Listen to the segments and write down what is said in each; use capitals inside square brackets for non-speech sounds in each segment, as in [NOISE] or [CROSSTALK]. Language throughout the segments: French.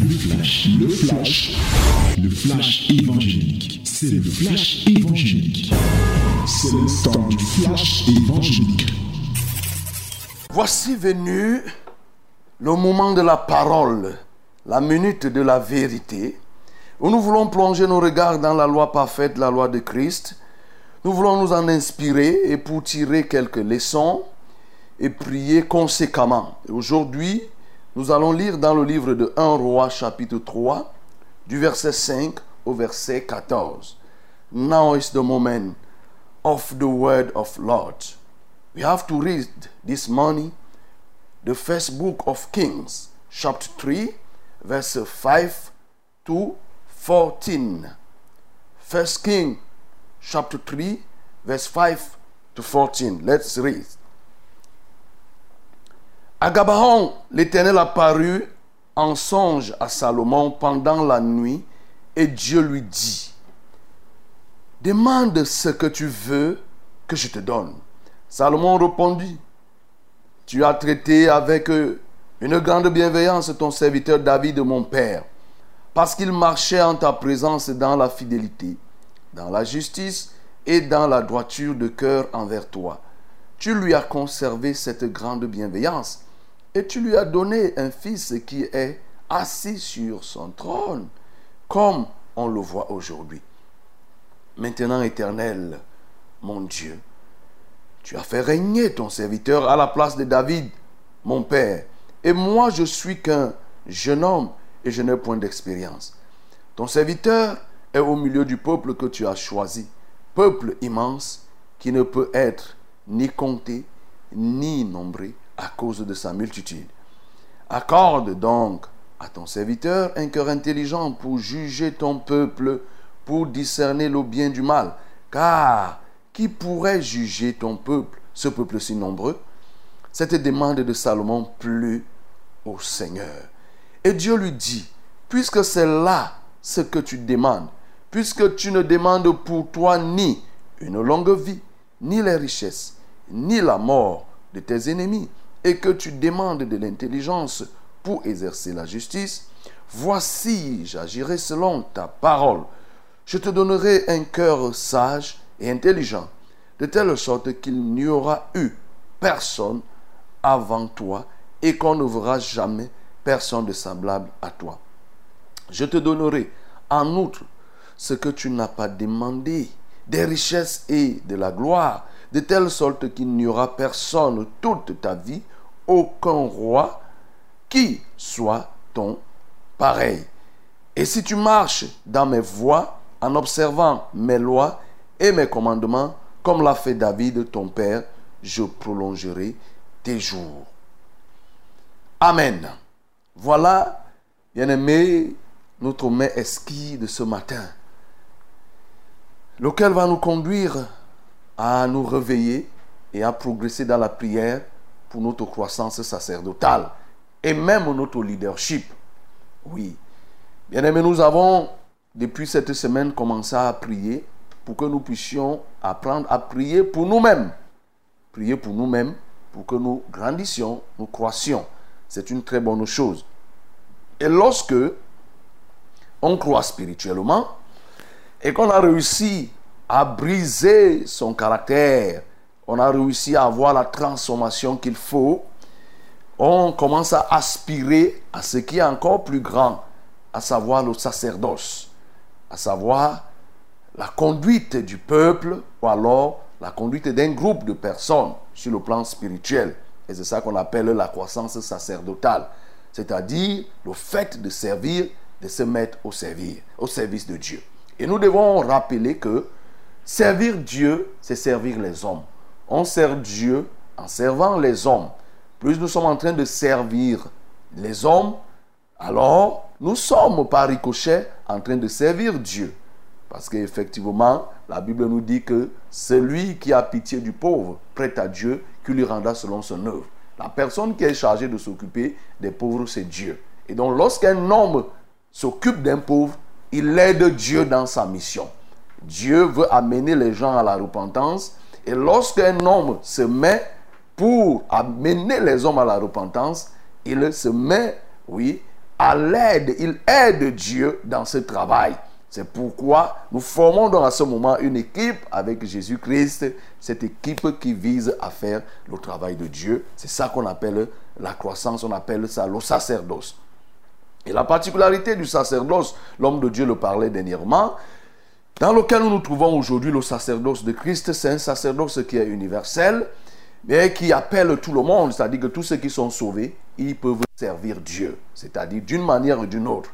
Le flash, le flash, le flash évangélique. C'est le flash évangélique. C'est le temps du flash évangélique. Voici venu le moment de la parole, la minute de la vérité, où nous voulons plonger nos regards dans la loi parfaite, la loi de Christ. Nous voulons nous en inspirer et pour tirer quelques leçons et prier conséquemment. Aujourd'hui, nous allons lire dans le livre de 1 Roi chapitre 3, du verset 5 au verset 14. Now is the moment of the word of Lord. We have to read this morning the first book of Kings, chapter 3, verse 5 to 14. First King, chapter 3, verse 5 to 14. Let's read. À Gabaon, l'Éternel apparut en songe à Salomon pendant la nuit et Dieu lui dit, Demande ce que tu veux que je te donne. Salomon répondit, Tu as traité avec une grande bienveillance ton serviteur David, mon père, parce qu'il marchait en ta présence dans la fidélité, dans la justice et dans la droiture de cœur envers toi. Tu lui as conservé cette grande bienveillance et tu lui as donné un fils qui est assis sur son trône, comme on le voit aujourd'hui. Maintenant, éternel, mon Dieu, tu as fait régner ton serviteur à la place de David, mon père, et moi je suis qu'un jeune homme et je n'ai point d'expérience. Ton serviteur est au milieu du peuple que tu as choisi, peuple immense qui ne peut être ni compté ni nombré à cause de sa multitude. Accorde donc à ton serviteur un cœur intelligent pour juger ton peuple, pour discerner le bien du mal. Car qui pourrait juger ton peuple, ce peuple si nombreux? Cette demande de Salomon plut au Seigneur. Et Dieu lui dit, puisque c'est là ce que tu demandes, puisque tu ne demandes pour toi ni une longue vie, ni les richesses, ni la mort de tes ennemis, et que tu demandes de l'intelligence pour exercer la justice, voici, j'agirai selon ta parole. Je te donnerai un cœur sage et intelligent, de telle sorte qu'il n'y aura eu personne avant toi et qu'on ne verra jamais personne de semblable à toi. Je te donnerai en outre ce que tu n'as pas demandé, des richesses et de la gloire, de telle sorte qu'il n'y aura personne toute ta vie, aucun roi qui soit ton pareil. Et si tu marches dans mes voies en observant mes lois et mes commandements, comme l'a fait David, ton père, je prolongerai tes jours. Amen. Voilà, bien-aimé, notre main esquis de ce matin, lequel va nous conduire à nous réveiller et à progresser dans la prière pour notre croissance sacerdotale et même notre leadership. Oui. Bien aimé, nous avons depuis cette semaine commencé à prier pour que nous puissions apprendre à prier pour nous-mêmes. Prier pour nous-mêmes, pour que nous grandissions, nous croissions. C'est une très bonne chose. Et lorsque on croit spirituellement et qu'on a réussi à briser son caractère, on a réussi à avoir la transformation qu'il faut, on commence à aspirer à ce qui est encore plus grand, à savoir le sacerdoce, à savoir la conduite du peuple ou alors la conduite d'un groupe de personnes sur le plan spirituel. Et c'est ça qu'on appelle la croissance sacerdotale, c'est-à-dire le fait de servir, de se mettre au, servir, au service de Dieu. Et nous devons rappeler que servir Dieu, c'est servir les hommes. On sert Dieu en servant les hommes. Plus nous sommes en train de servir les hommes, alors nous sommes par ricochet en train de servir Dieu. Parce qu'effectivement, la Bible nous dit que celui qui a pitié du pauvre prête à Dieu qui lui rendra selon son œuvre. La personne qui est chargée de s'occuper des pauvres, c'est Dieu. Et donc lorsqu'un homme s'occupe d'un pauvre, il aide Dieu dans sa mission. Dieu veut amener les gens à la repentance. Et lorsqu'un homme se met pour amener les hommes à la repentance, il se met, oui, à l'aide, il aide Dieu dans ce travail. C'est pourquoi nous formons donc à ce moment une équipe avec Jésus-Christ, cette équipe qui vise à faire le travail de Dieu. C'est ça qu'on appelle la croissance, on appelle ça le sacerdoce. Et la particularité du sacerdoce, l'homme de Dieu le parlait dernièrement, dans lequel nous nous trouvons aujourd'hui, le sacerdoce de Christ, c'est un sacerdoce qui est universel, mais qui appelle tout le monde, c'est-à-dire que tous ceux qui sont sauvés, ils peuvent servir Dieu, c'est-à-dire d'une manière ou d'une autre.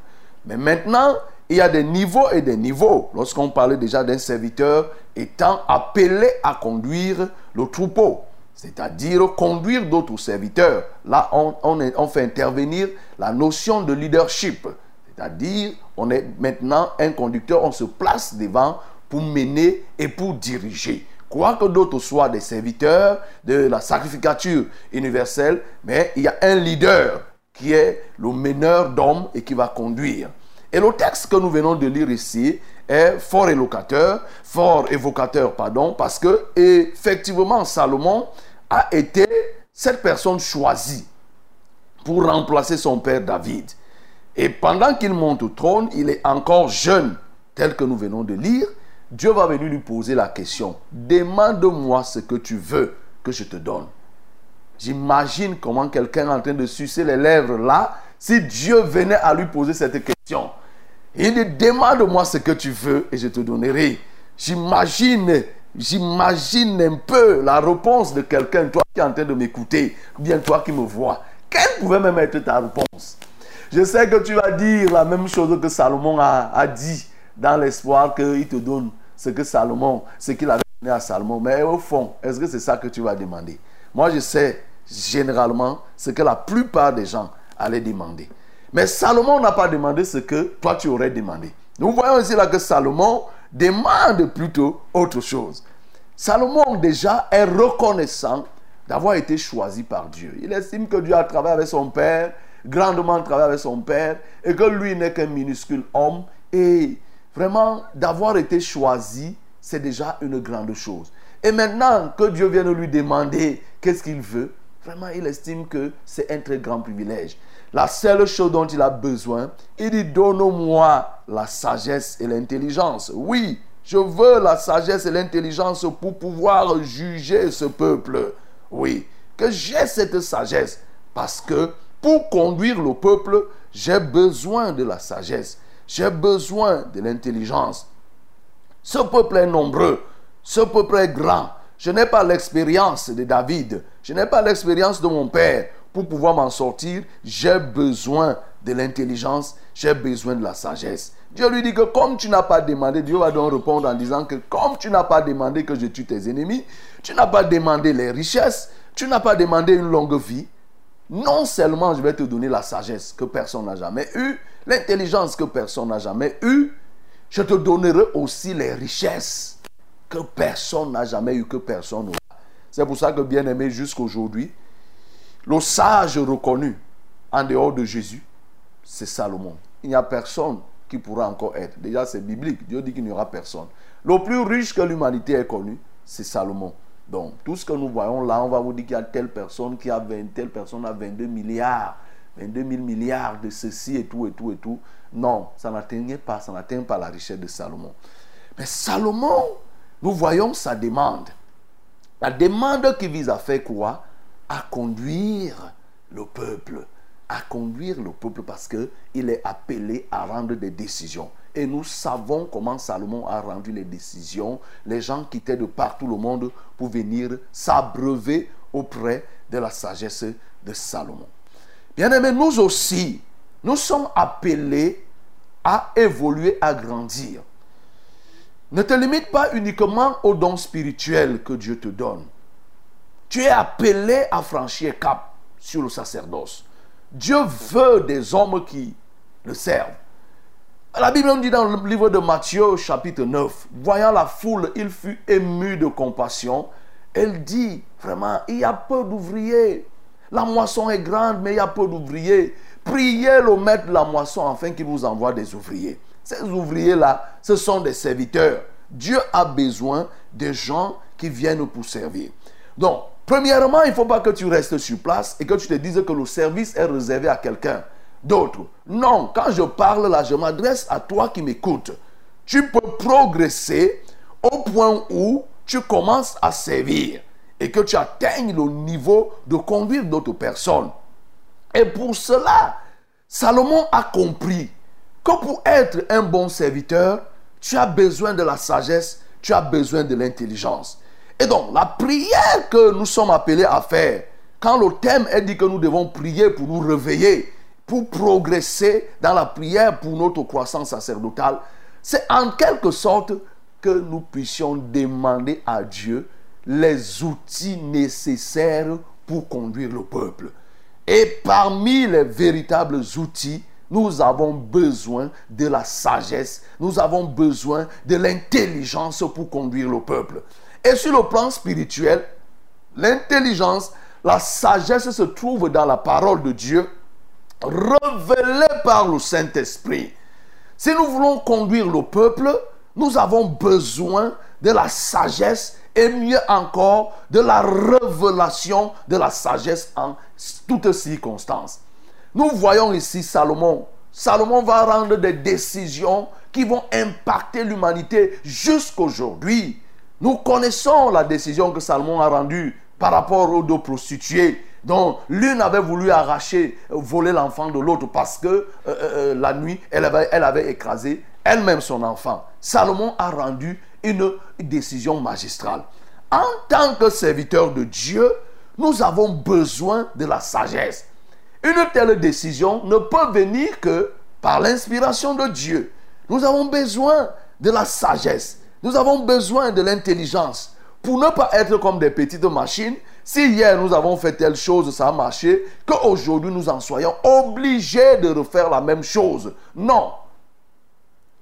Mais maintenant, il y a des niveaux et des niveaux. Lorsqu'on parlait déjà d'un serviteur étant appelé à conduire le troupeau, c'est-à-dire conduire d'autres serviteurs. Là, on, fait intervenir la notion de leadership, c'est-à-dire on est maintenant un conducteur, on se place devant pour mener et pour diriger. Quoi que d'autres soient des serviteurs de la sacrificature universelle, mais il y a un leader qui est le meneur d'hommes et qui va conduire. Et le texte que nous venons de lire ici est fort évocateur, fort évocateur, pardon, parce que effectivement Salomon a été cette personne choisie pour remplacer son père David. Et pendant qu'il monte au trône, il est encore jeune, tel que nous venons de lire. Dieu va venir lui poser la question, demande-moi ce que tu veux que je te donne. J'imagine comment quelqu'un est en train de sucer les lèvres là, si Dieu venait à lui poser cette question. Il dit, demande-moi ce que tu veux et je te donnerai. J'imagine, j'imagine un peu la réponse de quelqu'un, toi qui es en train de m'écouter, ou bien toi qui me vois. Quelle pouvait même être ta réponse? Je sais que tu vas dire la même chose que Salomon a, dit, dans l'espoir qu'il te donne ce que Salomon, ce qu'il avait donné à Salomon. Mais au fond, est-ce que c'est ça que tu vas demander? Moi, je sais généralement ce que la plupart des gens allaient demander. Mais Salomon n'a pas demandé ce que toi tu aurais demandé. Nous voyons ici là que Salomon demande plutôt autre chose. Salomon déjà est reconnaissant d'avoir été choisi par Dieu. Il estime que Dieu a travaillé avec son père, grandement travaillé avec son père, et que lui n'est qu'un minuscule homme. Et vraiment, d'avoir été choisi, c'est déjà une grande chose. Et maintenant que Dieu vient de lui demander qu'est-ce qu'il veut, vraiment, il estime que c'est un très grand privilège. La seule chose dont il a besoin, il dit, donne-moi la sagesse et l'intelligence. Oui, je veux la sagesse et l'intelligence pour pouvoir juger ce peuple. Oui, que j'ai cette sagesse. Parce que pour conduire le peuple, j'ai besoin de la sagesse. J'ai besoin de l'intelligence. Ce peuple est nombreux. Ce peuple est grand. Je n'ai pas l'expérience de David. Je n'ai pas l'expérience de mon père pour pouvoir m'en sortir, j'ai besoin de l'intelligence, j'ai besoin de la sagesse. Dieu lui dit que comme tu n'as pas demandé, Dieu va donc répondre en disant que comme tu n'as pas demandé que je tue tes ennemis, tu n'as pas demandé les richesses, tu n'as pas demandé une longue vie, non seulement je vais te donner la sagesse que personne n'a jamais eue, l'intelligence que personne n'a jamais eue, je te donnerai aussi les richesses que personne n'a jamais eues, que personne n'aura. C'est pour ça que bien aimé jusqu'aujourd'hui, le sage reconnu en dehors de Jésus, c'est Salomon. Il n'y a personne qui pourra encore être. Déjà, c'est biblique. Dieu dit qu'il n'y aura personne. Le plus riche que l'humanité ait connu, c'est Salomon. Donc, tout ce que nous voyons là, on va vous dire qu'il y a telle personne qui a 20, telle personne a 22 milliards, 22 000 milliards de ceci et tout et tout et tout. Non, ça n'atteignait pas, ça n'atteint pas la richesse de Salomon. Mais Salomon, nous voyons sa demande. La demande qui vise à faire quoi? À conduire le peuple, à conduire le peuple parce qu'il est appelé à rendre des décisions. Et nous savons comment Salomon a rendu les décisions. Les gens quittaient de partout le monde pour venir s'abreuver auprès de la sagesse de Salomon. Bien aimé, nous aussi, nous sommes appelés à évoluer, à grandir. Ne te limite pas uniquement aux dons spirituels que Dieu te donne. Tu es appelé à franchir cap sur le sacerdoce. Dieu veut des hommes qui le servent. La Bible nous dit dans le livre de Matthieu chapitre 9, voyant la foule, il fut ému de compassion. Elle dit, vraiment, il y a peu d'ouvriers. La moisson est grande, mais il y a peu d'ouvriers. Priez le maître de la moisson afin qu'il vous envoie des ouvriers. Ces ouvriers-là, ce sont des serviteurs. Dieu a besoin de gens qui viennent pour servir. Donc, Premièrement, il ne faut pas que tu restes sur place et que tu te dises que le service est réservé à quelqu'un. D'autres. Non, quand je parle là, je m'adresse à toi qui m'écoutes. Tu peux progresser au point où tu commences à servir et que tu atteignes le niveau de conduire d'autres personnes. Et pour cela, Salomon a compris que pour être un bon serviteur, tu as besoin de la sagesse, tu as besoin de l'intelligence. Et donc, la prière que nous sommes appelés à faire, quand le thème est dit que nous devons prier pour nous réveiller, pour progresser dans la prière pour notre croissance sacerdotale, c'est en quelque sorte que nous puissions demander à Dieu les outils nécessaires pour conduire le peuple. Et parmi les véritables outils, nous avons besoin de la sagesse, nous avons besoin de l'intelligence pour conduire le peuple. Et sur le plan spirituel, l'intelligence, la sagesse se trouve dans la parole de Dieu, révélée par le Saint-Esprit. Si nous voulons conduire le peuple, nous avons besoin de la sagesse et mieux encore de la révélation de la sagesse en toutes circonstances. Nous voyons ici Salomon. Salomon va rendre des décisions qui vont impacter l'humanité jusqu'aujourd'hui. Nous connaissons la décision que Salomon a rendue par rapport aux deux prostituées dont l'une avait voulu arracher, voler l'enfant de l'autre parce que euh, euh, euh, la nuit, elle avait, elle avait écrasé elle-même son enfant. Salomon a rendu une décision magistrale. En tant que serviteur de Dieu, nous avons besoin de la sagesse. Une telle décision ne peut venir que par l'inspiration de Dieu. Nous avons besoin de la sagesse. Nous avons besoin de l'intelligence pour ne pas être comme des petites machines. Si hier nous avons fait telle chose, ça a marché, qu'aujourd'hui nous en soyons obligés de refaire la même chose. Non.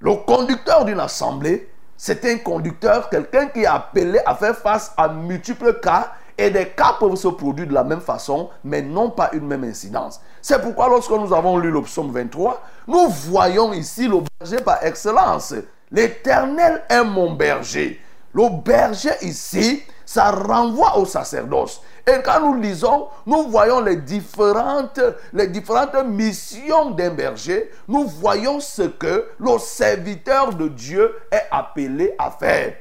Le conducteur d'une assemblée, c'est un conducteur, quelqu'un qui est appelé à faire face à multiples cas et des cas peuvent se produire de la même façon, mais non pas une même incidence. C'est pourquoi lorsque nous avons lu le psaume 23, nous voyons ici le berger par excellence. L'Éternel est mon berger. Le berger ici, ça renvoie au sacerdoce. Et quand nous lisons, nous voyons les différentes, les différentes missions d'un berger. Nous voyons ce que le serviteur de Dieu est appelé à faire.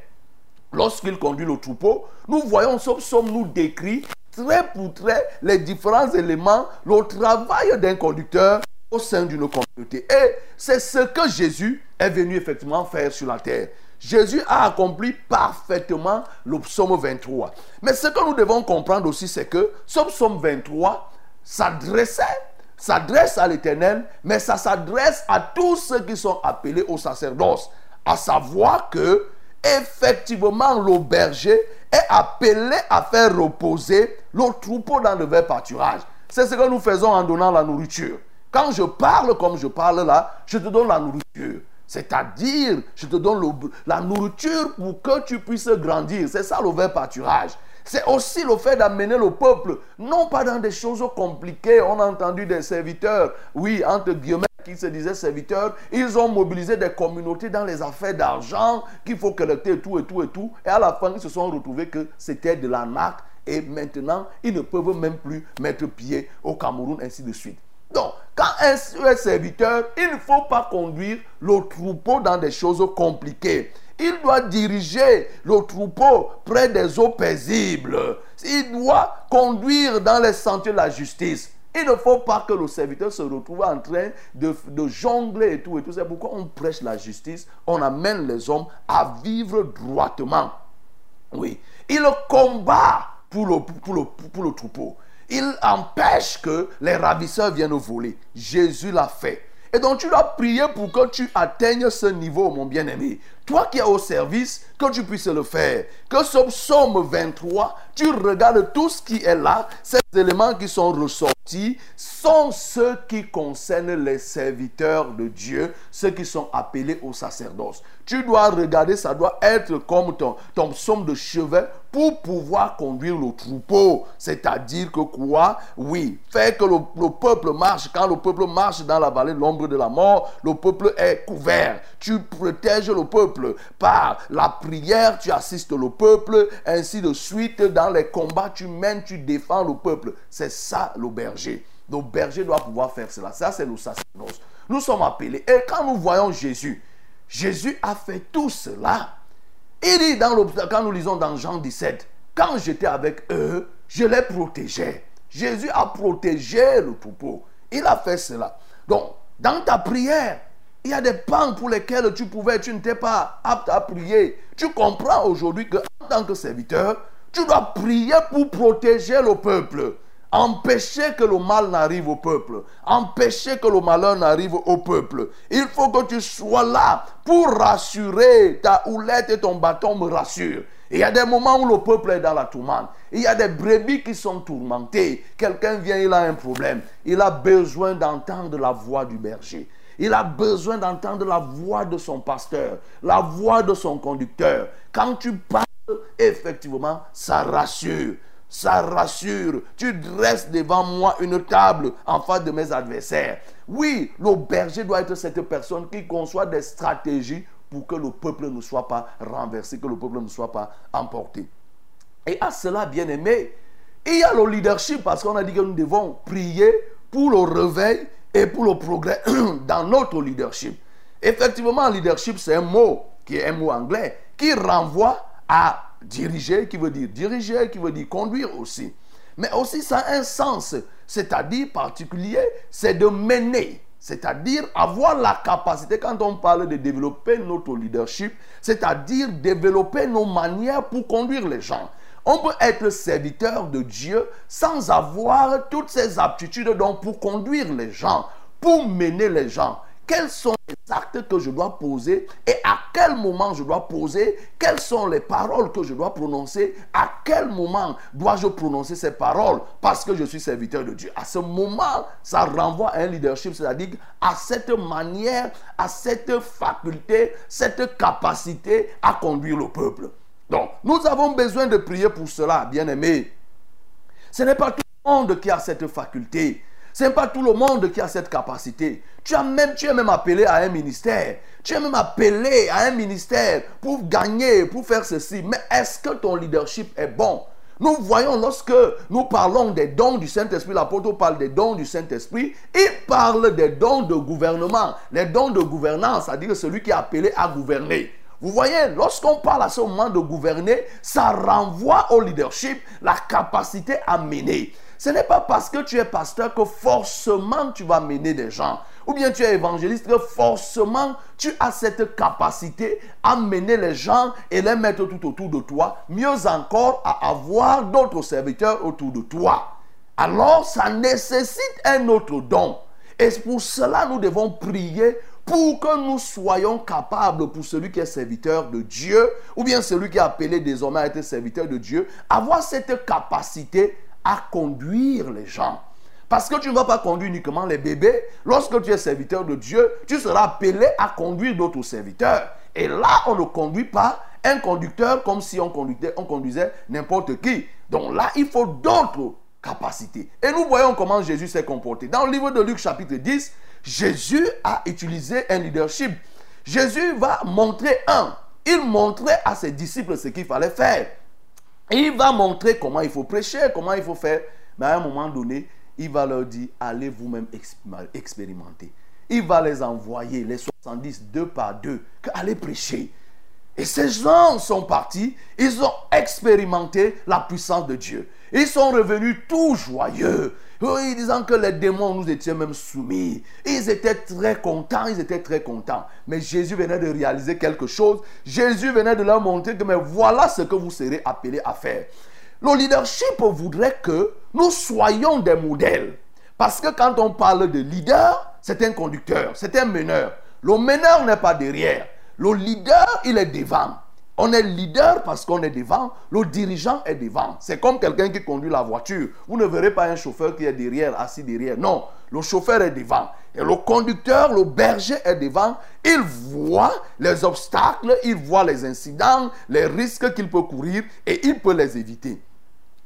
Lorsqu'il conduit le troupeau, nous voyons ce psaume nous décrit très pour trait les différents éléments, le travail d'un conducteur au sein d'une communauté. Et c'est ce que Jésus est venu effectivement faire sur la terre. Jésus a accompli parfaitement le psaume 23. Mais ce que nous devons comprendre aussi, c'est que ce psaume 23 s'adressait, s'adresse à l'éternel, mais ça s'adresse à tous ceux qui sont appelés au sacerdoce. À savoir que, effectivement, le est appelé à faire reposer le troupeau dans le vert pâturage. C'est ce que nous faisons en donnant la nourriture. Quand je parle comme je parle là, je te donne la nourriture. C'est-à-dire, je te donne la nourriture pour que tu puisses grandir. C'est ça le vrai pâturage. C'est aussi le fait d'amener le peuple, non pas dans des choses compliquées. On a entendu des serviteurs, oui, entre guillemets, qui se disaient serviteurs. Ils ont mobilisé des communautés dans les affaires d'argent qu'il faut collecter tout et tout et tout. Et à la fin, ils se sont retrouvés que c'était de la l'arnaque. Et maintenant, ils ne peuvent même plus mettre pied au Cameroun, ainsi de suite. Donc, quand un serviteur, il ne faut pas conduire le troupeau dans des choses compliquées. Il doit diriger le troupeau près des eaux paisibles. Il doit conduire dans les sentiers de la justice. Il ne faut pas que le serviteur se retrouve en train de, jongler et tout et tout. C'est pourquoi on prêche la justice, on amène les hommes à vivre droitement. Oui. Il combat pour le, troupeau il empêche que les ravisseurs viennent voler. Jésus l'a fait. Et donc tu dois prier pour que tu atteignes ce niveau, mon bien-aimé. Toi qui es au service, que tu puisses le faire. Que ce psaume 23, tu regardes tout ce qui est là, ces éléments qui sont ressortis, sont ceux qui concernent les serviteurs de Dieu, ceux qui sont appelés au sacerdoce. Tu dois regarder, ça doit être comme ton, ton psaume de chevet pour pouvoir conduire le troupeau. C'est-à-dire que quoi? Oui, faire que le, le, peuple marche. Quand le peuple marche dans la vallée de l'ombre de la mort, le peuple est couvert. Tu protèges le peuple par la prière, tu assistes le peuple, ainsi de suite. Dans les combats, tu mènes, tu défends le peuple. C'est ça le berger. Nos bergers doivent pouvoir faire cela. Ça, c'est nos sacerdoce. Nous sommes appelés. Et quand nous voyons Jésus, Jésus a fait tout cela. Il dit, dans quand nous lisons dans Jean 17, quand j'étais avec eux, je les protégeais. Jésus a protégé le troupeau. Il a fait cela. Donc, dans ta prière, il y a des pans pour lesquels tu pouvais, tu n'étais pas apte à prier. Tu comprends aujourd'hui que tant que serviteur, tu dois prier pour protéger le peuple. Empêcher que le mal n'arrive au peuple. Empêcher que le malheur n'arrive au peuple. Il faut que tu sois là pour rassurer. Ta houlette et ton bâton me rassurent. Il y a des moments où le peuple est dans la tourmente. Il y a des brebis qui sont tourmentées. Quelqu'un vient, il a un problème. Il a besoin d'entendre la voix du berger. Il a besoin d'entendre la voix de son pasteur, la voix de son conducteur. Quand tu parles, effectivement, ça rassure. Ça rassure. Tu dresses devant moi une table en face de mes adversaires. Oui, le berger doit être cette personne qui conçoit des stratégies pour que le peuple ne soit pas renversé, que le peuple ne soit pas emporté. Et à cela, bien aimé, il y a le leadership parce qu'on a dit que nous devons prier pour le réveil et pour le progrès [CLEARS THROAT] dans notre leadership. Effectivement, leadership, c'est un mot qui est un mot anglais qui renvoie à diriger, qui veut dire diriger, qui veut dire conduire aussi. Mais aussi, ça a un sens, c'est-à-dire particulier, c'est de mener. C'est-à-dire avoir la capacité, quand on parle de développer notre leadership, c'est-à-dire développer nos manières pour conduire les gens. On peut être serviteur de Dieu sans avoir toutes ces aptitudes donc pour conduire les gens, pour mener les gens quels sont les actes que je dois poser et à quel moment je dois poser, quelles sont les paroles que je dois prononcer, à quel moment dois-je prononcer ces paroles? Parce que je suis serviteur de Dieu. À ce moment, ça renvoie à un leadership, c'est-à-dire à cette manière, à cette faculté, cette capacité à conduire le peuple. Donc, nous avons besoin de prier pour cela, bien aimé. Ce n'est pas tout le monde qui a cette faculté. Ce n'est pas tout le monde qui a cette capacité. Tu, as même, tu es même appelé à un ministère. Tu es même appelé à un ministère pour gagner, pour faire ceci. Mais est-ce que ton leadership est bon? Nous voyons lorsque nous parlons des dons du Saint-Esprit, l'apôtre parle des dons du Saint-Esprit, il parle des dons de gouvernement. Les dons de gouvernance, c'est-à-dire celui qui est appelé à gouverner. Vous voyez, lorsqu'on parle à ce moment de gouverner, ça renvoie au leadership la capacité à mener. Ce n'est pas parce que tu es pasteur que forcément tu vas mener des gens. Ou bien tu es évangéliste que forcément tu as cette capacité à mener les gens et les mettre tout autour de toi. Mieux encore, à avoir d'autres serviteurs autour de toi. Alors ça nécessite un autre don. Et pour cela, nous devons prier pour que nous soyons capables, pour celui qui est serviteur de Dieu, ou bien celui qui est appelé désormais à être serviteur de Dieu, avoir cette capacité à conduire les gens. Parce que tu ne vas pas conduire uniquement les bébés. Lorsque tu es serviteur de Dieu, tu seras appelé à conduire d'autres serviteurs. Et là, on ne conduit pas un conducteur comme si on conduisait, on conduisait n'importe qui. Donc là, il faut d'autres Et nous voyons comment Jésus s'est comporté. Dans le livre de Luc chapitre 10, Jésus a utilisé un leadership. Jésus va montrer un. Il montrait à ses disciples ce qu'il fallait faire. Il va montrer comment il faut prêcher, comment il faut faire. Mais à un moment donné, il va leur dire, allez vous-même expérimenter. Il va les envoyer, les 70, deux par deux, allez prêcher. Et ces gens sont partis, ils ont expérimenté la puissance de Dieu. Ils sont revenus tout joyeux, oui, disant que les démons nous étaient même soumis. Ils étaient très contents, ils étaient très contents. Mais Jésus venait de réaliser quelque chose. Jésus venait de leur montrer que mais voilà ce que vous serez appelés à faire. Le leadership voudrait que nous soyons des modèles. Parce que quand on parle de leader, c'est un conducteur, c'est un meneur. Le meneur n'est pas derrière. Le leader, il est devant. On est leader parce qu'on est devant. Le dirigeant est devant. C'est comme quelqu'un qui conduit la voiture. Vous ne verrez pas un chauffeur qui est derrière, assis derrière. Non, le chauffeur est devant. Et le conducteur, le berger est devant. Il voit les obstacles, il voit les incidents, les risques qu'il peut courir et il peut les éviter.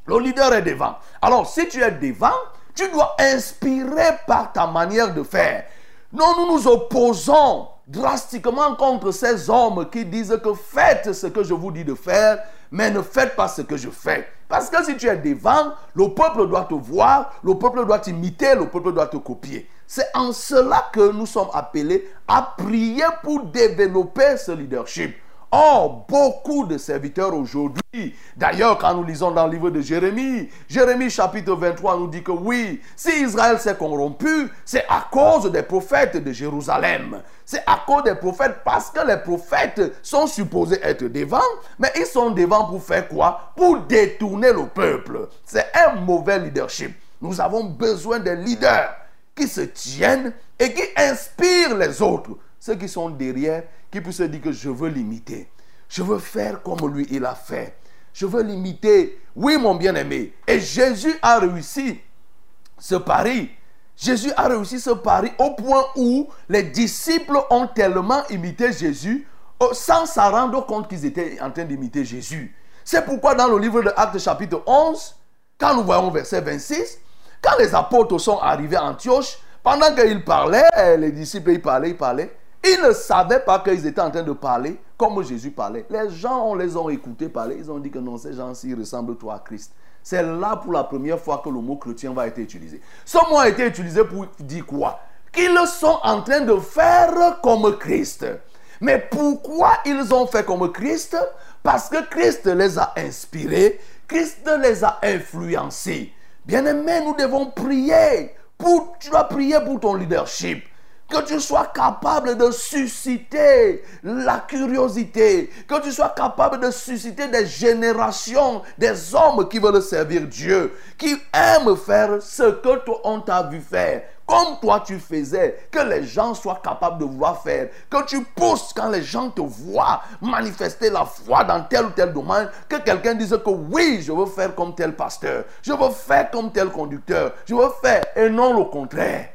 Le leader est devant. Alors, si tu es devant, tu dois inspirer par ta manière de faire. Non, nous nous opposons drastiquement contre ces hommes qui disent que faites ce que je vous dis de faire, mais ne faites pas ce que je fais. Parce que si tu es devant, le peuple doit te voir, le peuple doit t'imiter, le peuple doit te copier. C'est en cela que nous sommes appelés à prier pour développer ce leadership. Oh, beaucoup de serviteurs aujourd'hui. D'ailleurs, quand nous lisons dans le livre de Jérémie, Jérémie chapitre 23 nous dit que oui, si Israël s'est corrompu, c'est à cause des prophètes de Jérusalem. C'est à cause des prophètes parce que les prophètes sont supposés être devant, mais ils sont devant pour faire quoi? Pour détourner le peuple. C'est un mauvais leadership. Nous avons besoin des leaders qui se tiennent et qui inspirent les autres. Ceux qui sont derrière, qui puisse dire que je veux l'imiter. Je veux faire comme lui, il a fait. Je veux l'imiter. Oui, mon bien-aimé. Et Jésus a réussi ce pari. Jésus a réussi ce pari au point où les disciples ont tellement imité Jésus euh, sans s'en rendre compte qu'ils étaient en train d'imiter Jésus. C'est pourquoi dans le livre de Actes chapitre 11, quand nous voyons verset 26, quand les apôtres sont arrivés à Antioche, pendant qu'ils parlaient, les disciples ils parlaient, ils parlaient, ils ne savaient pas qu'ils étaient en train de parler comme Jésus parlait. Les gens, on les a écoutés parler. Ils ont dit que non, ces gens-ci ressemblent toi à Christ. C'est là pour la première fois que le mot chrétien va être utilisé. Ce mot a été utilisé pour dire quoi? Qu'ils sont en train de faire comme Christ. Mais pourquoi ils ont fait comme Christ? Parce que Christ les a inspirés, Christ les a influencés. Bien aimé, nous devons prier. Pour, tu dois prier pour ton leadership. Que tu sois capable de susciter la curiosité. Que tu sois capable de susciter des générations, des hommes qui veulent servir Dieu. Qui aiment faire ce que toi on t'a vu faire. Comme toi tu faisais. Que les gens soient capables de vouloir faire. Que tu pousses quand les gens te voient manifester la foi dans tel ou tel domaine. Que quelqu'un dise que oui, je veux faire comme tel pasteur. Je veux faire comme tel conducteur. Je veux faire et non le contraire.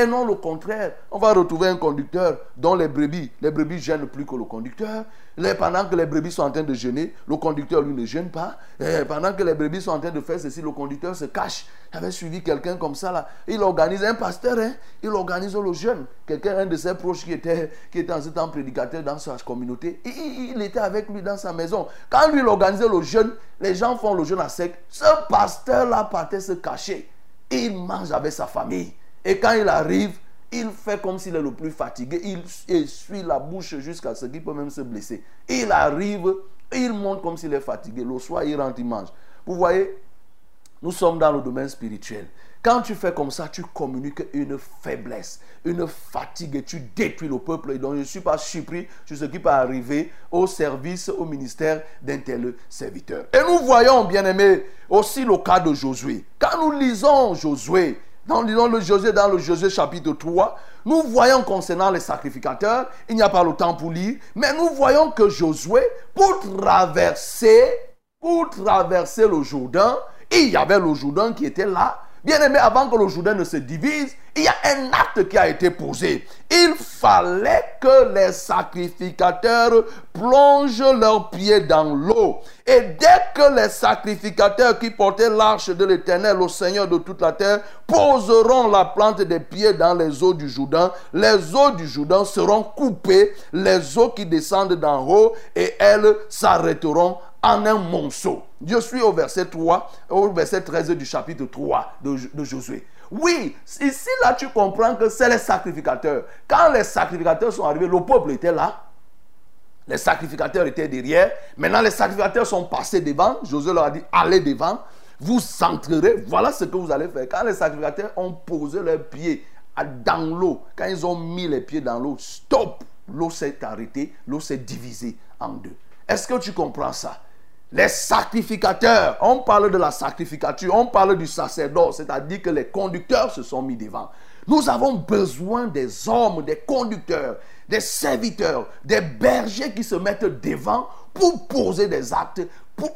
Et non le contraire. On va retrouver un conducteur dont les brebis, les brebis gênent plus que le conducteur. pendant que les brebis sont en train de gêner, le conducteur lui ne gêne pas. pendant que les brebis sont en train de faire ceci, le conducteur se cache. J'avais suivi quelqu'un comme ça là. Il organise un pasteur, hein? il organise le jeune. Quelqu'un, un de ses proches qui était, qui était en ce temps prédicateur dans sa communauté. Il, il était avec lui dans sa maison. Quand lui il organisait le jeûne, les gens font le jeûne à sec. Ce pasteur là partait se cacher. Il mange avec sa famille. Et quand il arrive, il fait comme s'il est le plus fatigué. Il essuie la bouche jusqu'à ce qu'il peut même se blesser. Il arrive, il monte comme s'il est fatigué. Le soir, il rentre, il mange. Vous voyez, nous sommes dans le domaine spirituel. Quand tu fais comme ça, tu communiques une faiblesse, une fatigue et tu détruis le peuple. Et donc, je ne suis pas surpris sur ce qui peut arriver au service, au ministère d'un tel serviteur. Et nous voyons, bien aimé, aussi le cas de Josué. Quand nous lisons Josué, dans, le Josué, dans le Josué chapitre 3, nous voyons concernant les sacrificateurs, il n'y a pas le temps pour lire, mais nous voyons que Josué, pour traverser, pour traverser le Jourdain, il y avait le Jourdain qui était là, Bien aimé, avant que le Jourdain ne se divise, il y a un acte qui a été posé. Il fallait que les sacrificateurs plongent leurs pieds dans l'eau. Et dès que les sacrificateurs qui portaient l'arche de l'Éternel, au Seigneur de toute la terre, poseront la plante des pieds dans les eaux du Jourdain, les eaux du Jourdain seront coupées, les eaux qui descendent d'en haut, et elles s'arrêteront en un monceau. Dieu suit au verset 3, au verset 13 du chapitre 3 de, de Josué. Oui, ici là tu comprends que c'est les sacrificateurs. Quand les sacrificateurs sont arrivés, le peuple était là. Les sacrificateurs étaient derrière. Maintenant, les sacrificateurs sont passés devant. Josué leur a dit, allez devant. Vous entrerez. Voilà ce que vous allez faire. Quand les sacrificateurs ont posé leurs pieds dans l'eau, quand ils ont mis les pieds dans l'eau, stop. L'eau s'est arrêtée. L'eau s'est divisée en deux. Est-ce que tu comprends ça? Les sacrificateurs, on parle de la sacrificature, on parle du sacerdoce, c'est-à-dire que les conducteurs se sont mis devant. Nous avons besoin des hommes, des conducteurs, des serviteurs, des bergers qui se mettent devant pour poser des actes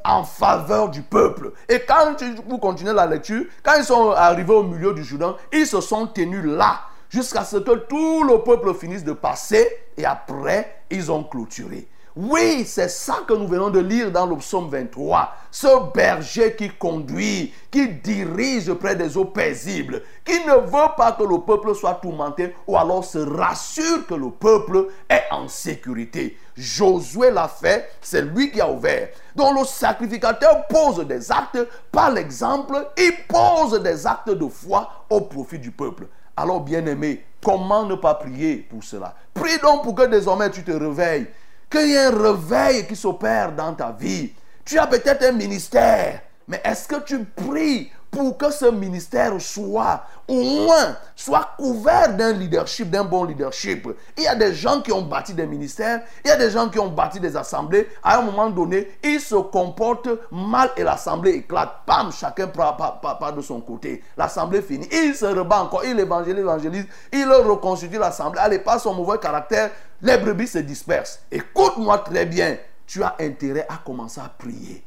en faveur du peuple. Et quand vous continuez la lecture, quand ils sont arrivés au milieu du Jourdain, ils se sont tenus là jusqu'à ce que tout le peuple finisse de passer et après, ils ont clôturé. Oui, c'est ça que nous venons de lire dans le psaume 23. Ce berger qui conduit, qui dirige près des eaux paisibles, qui ne veut pas que le peuple soit tourmenté ou alors se rassure que le peuple est en sécurité. Josué l'a fait, c'est lui qui a ouvert. Donc le sacrificateur pose des actes par l'exemple, il pose des actes de foi au profit du peuple. Alors bien aimé, comment ne pas prier pour cela? Prie donc pour que désormais tu te réveilles, qu'il y ait un réveil qui s'opère dans ta vie. Tu as peut-être un ministère, mais est-ce que tu pries pour que ce ministère soit au moins soit couvert d'un leadership, d'un bon leadership. Il y a des gens qui ont bâti des ministères, il y a des gens qui ont bâti des assemblées. À un moment donné, ils se comportent mal et l'assemblée éclate. Pam, chacun part, de son côté. L'assemblée finit. Il se rebat encore, il évangélise, évangélise, il reconstitue l'assemblée. Allez, pas son mauvais caractère, les brebis se dispersent. Écoute-moi très bien, tu as intérêt à commencer à prier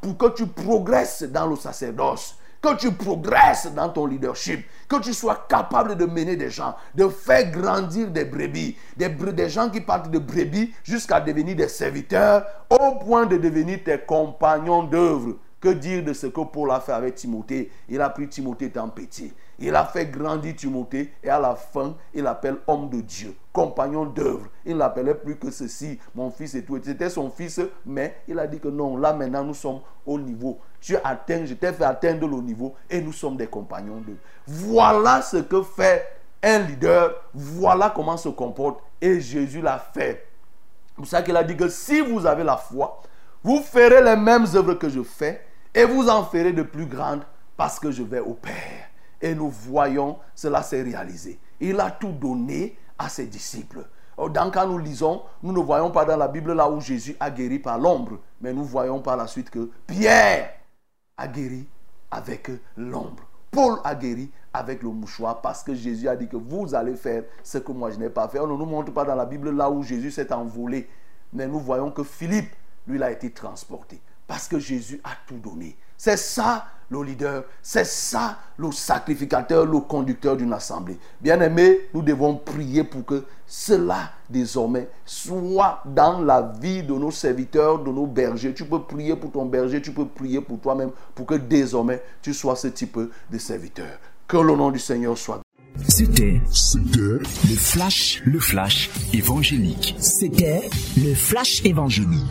pour que tu progresses dans le sacerdoce, que tu progresses dans ton leadership, que tu sois capable de mener des gens, de faire grandir des brebis, des, gens qui partent de brebis jusqu'à devenir des serviteurs, au point de devenir tes compagnons d'œuvre. Que dire de ce que Paul a fait avec Timothée? Il a pris Timothée petit. Il a fait grandir Timothée et à la fin, il l'appelle homme de Dieu, compagnon d'œuvre. Il ne l'appelait plus que ceci, mon fils et tout. C'était son fils, mais il a dit que non, là maintenant nous sommes au niveau. Je t'ai fait atteindre le niveau et nous sommes des compagnons d'œuvre. Voilà ce que fait un leader, voilà comment se comporte et Jésus l'a fait. C'est pour ça qu'il a dit que si vous avez la foi, vous ferez les mêmes œuvres que je fais et vous en ferez de plus grandes parce que je vais au Père. Et nous voyons cela s'est réalisé. Il a tout donné à ses disciples. Oh, dans quand nous lisons, nous ne voyons pas dans la Bible là où Jésus a guéri par l'ombre, mais nous voyons par la suite que Pierre a guéri avec l'ombre. Paul a guéri avec le mouchoir parce que Jésus a dit que vous allez faire ce que moi je n'ai pas fait. On ne nous montre pas dans la Bible là où Jésus s'est envolé, mais nous voyons que Philippe, lui, a été transporté parce que Jésus a tout donné. C'est ça le leader, c'est ça le sacrificateur, le conducteur d'une assemblée. Bien aimé, nous devons prier pour que cela désormais soit dans la vie de nos serviteurs, de nos bergers. Tu peux prier pour ton berger, tu peux prier pour toi-même, pour que désormais tu sois ce type de serviteur. Que le nom du Seigneur soit. C'était le flash, le flash évangélique. C'était le flash évangélique.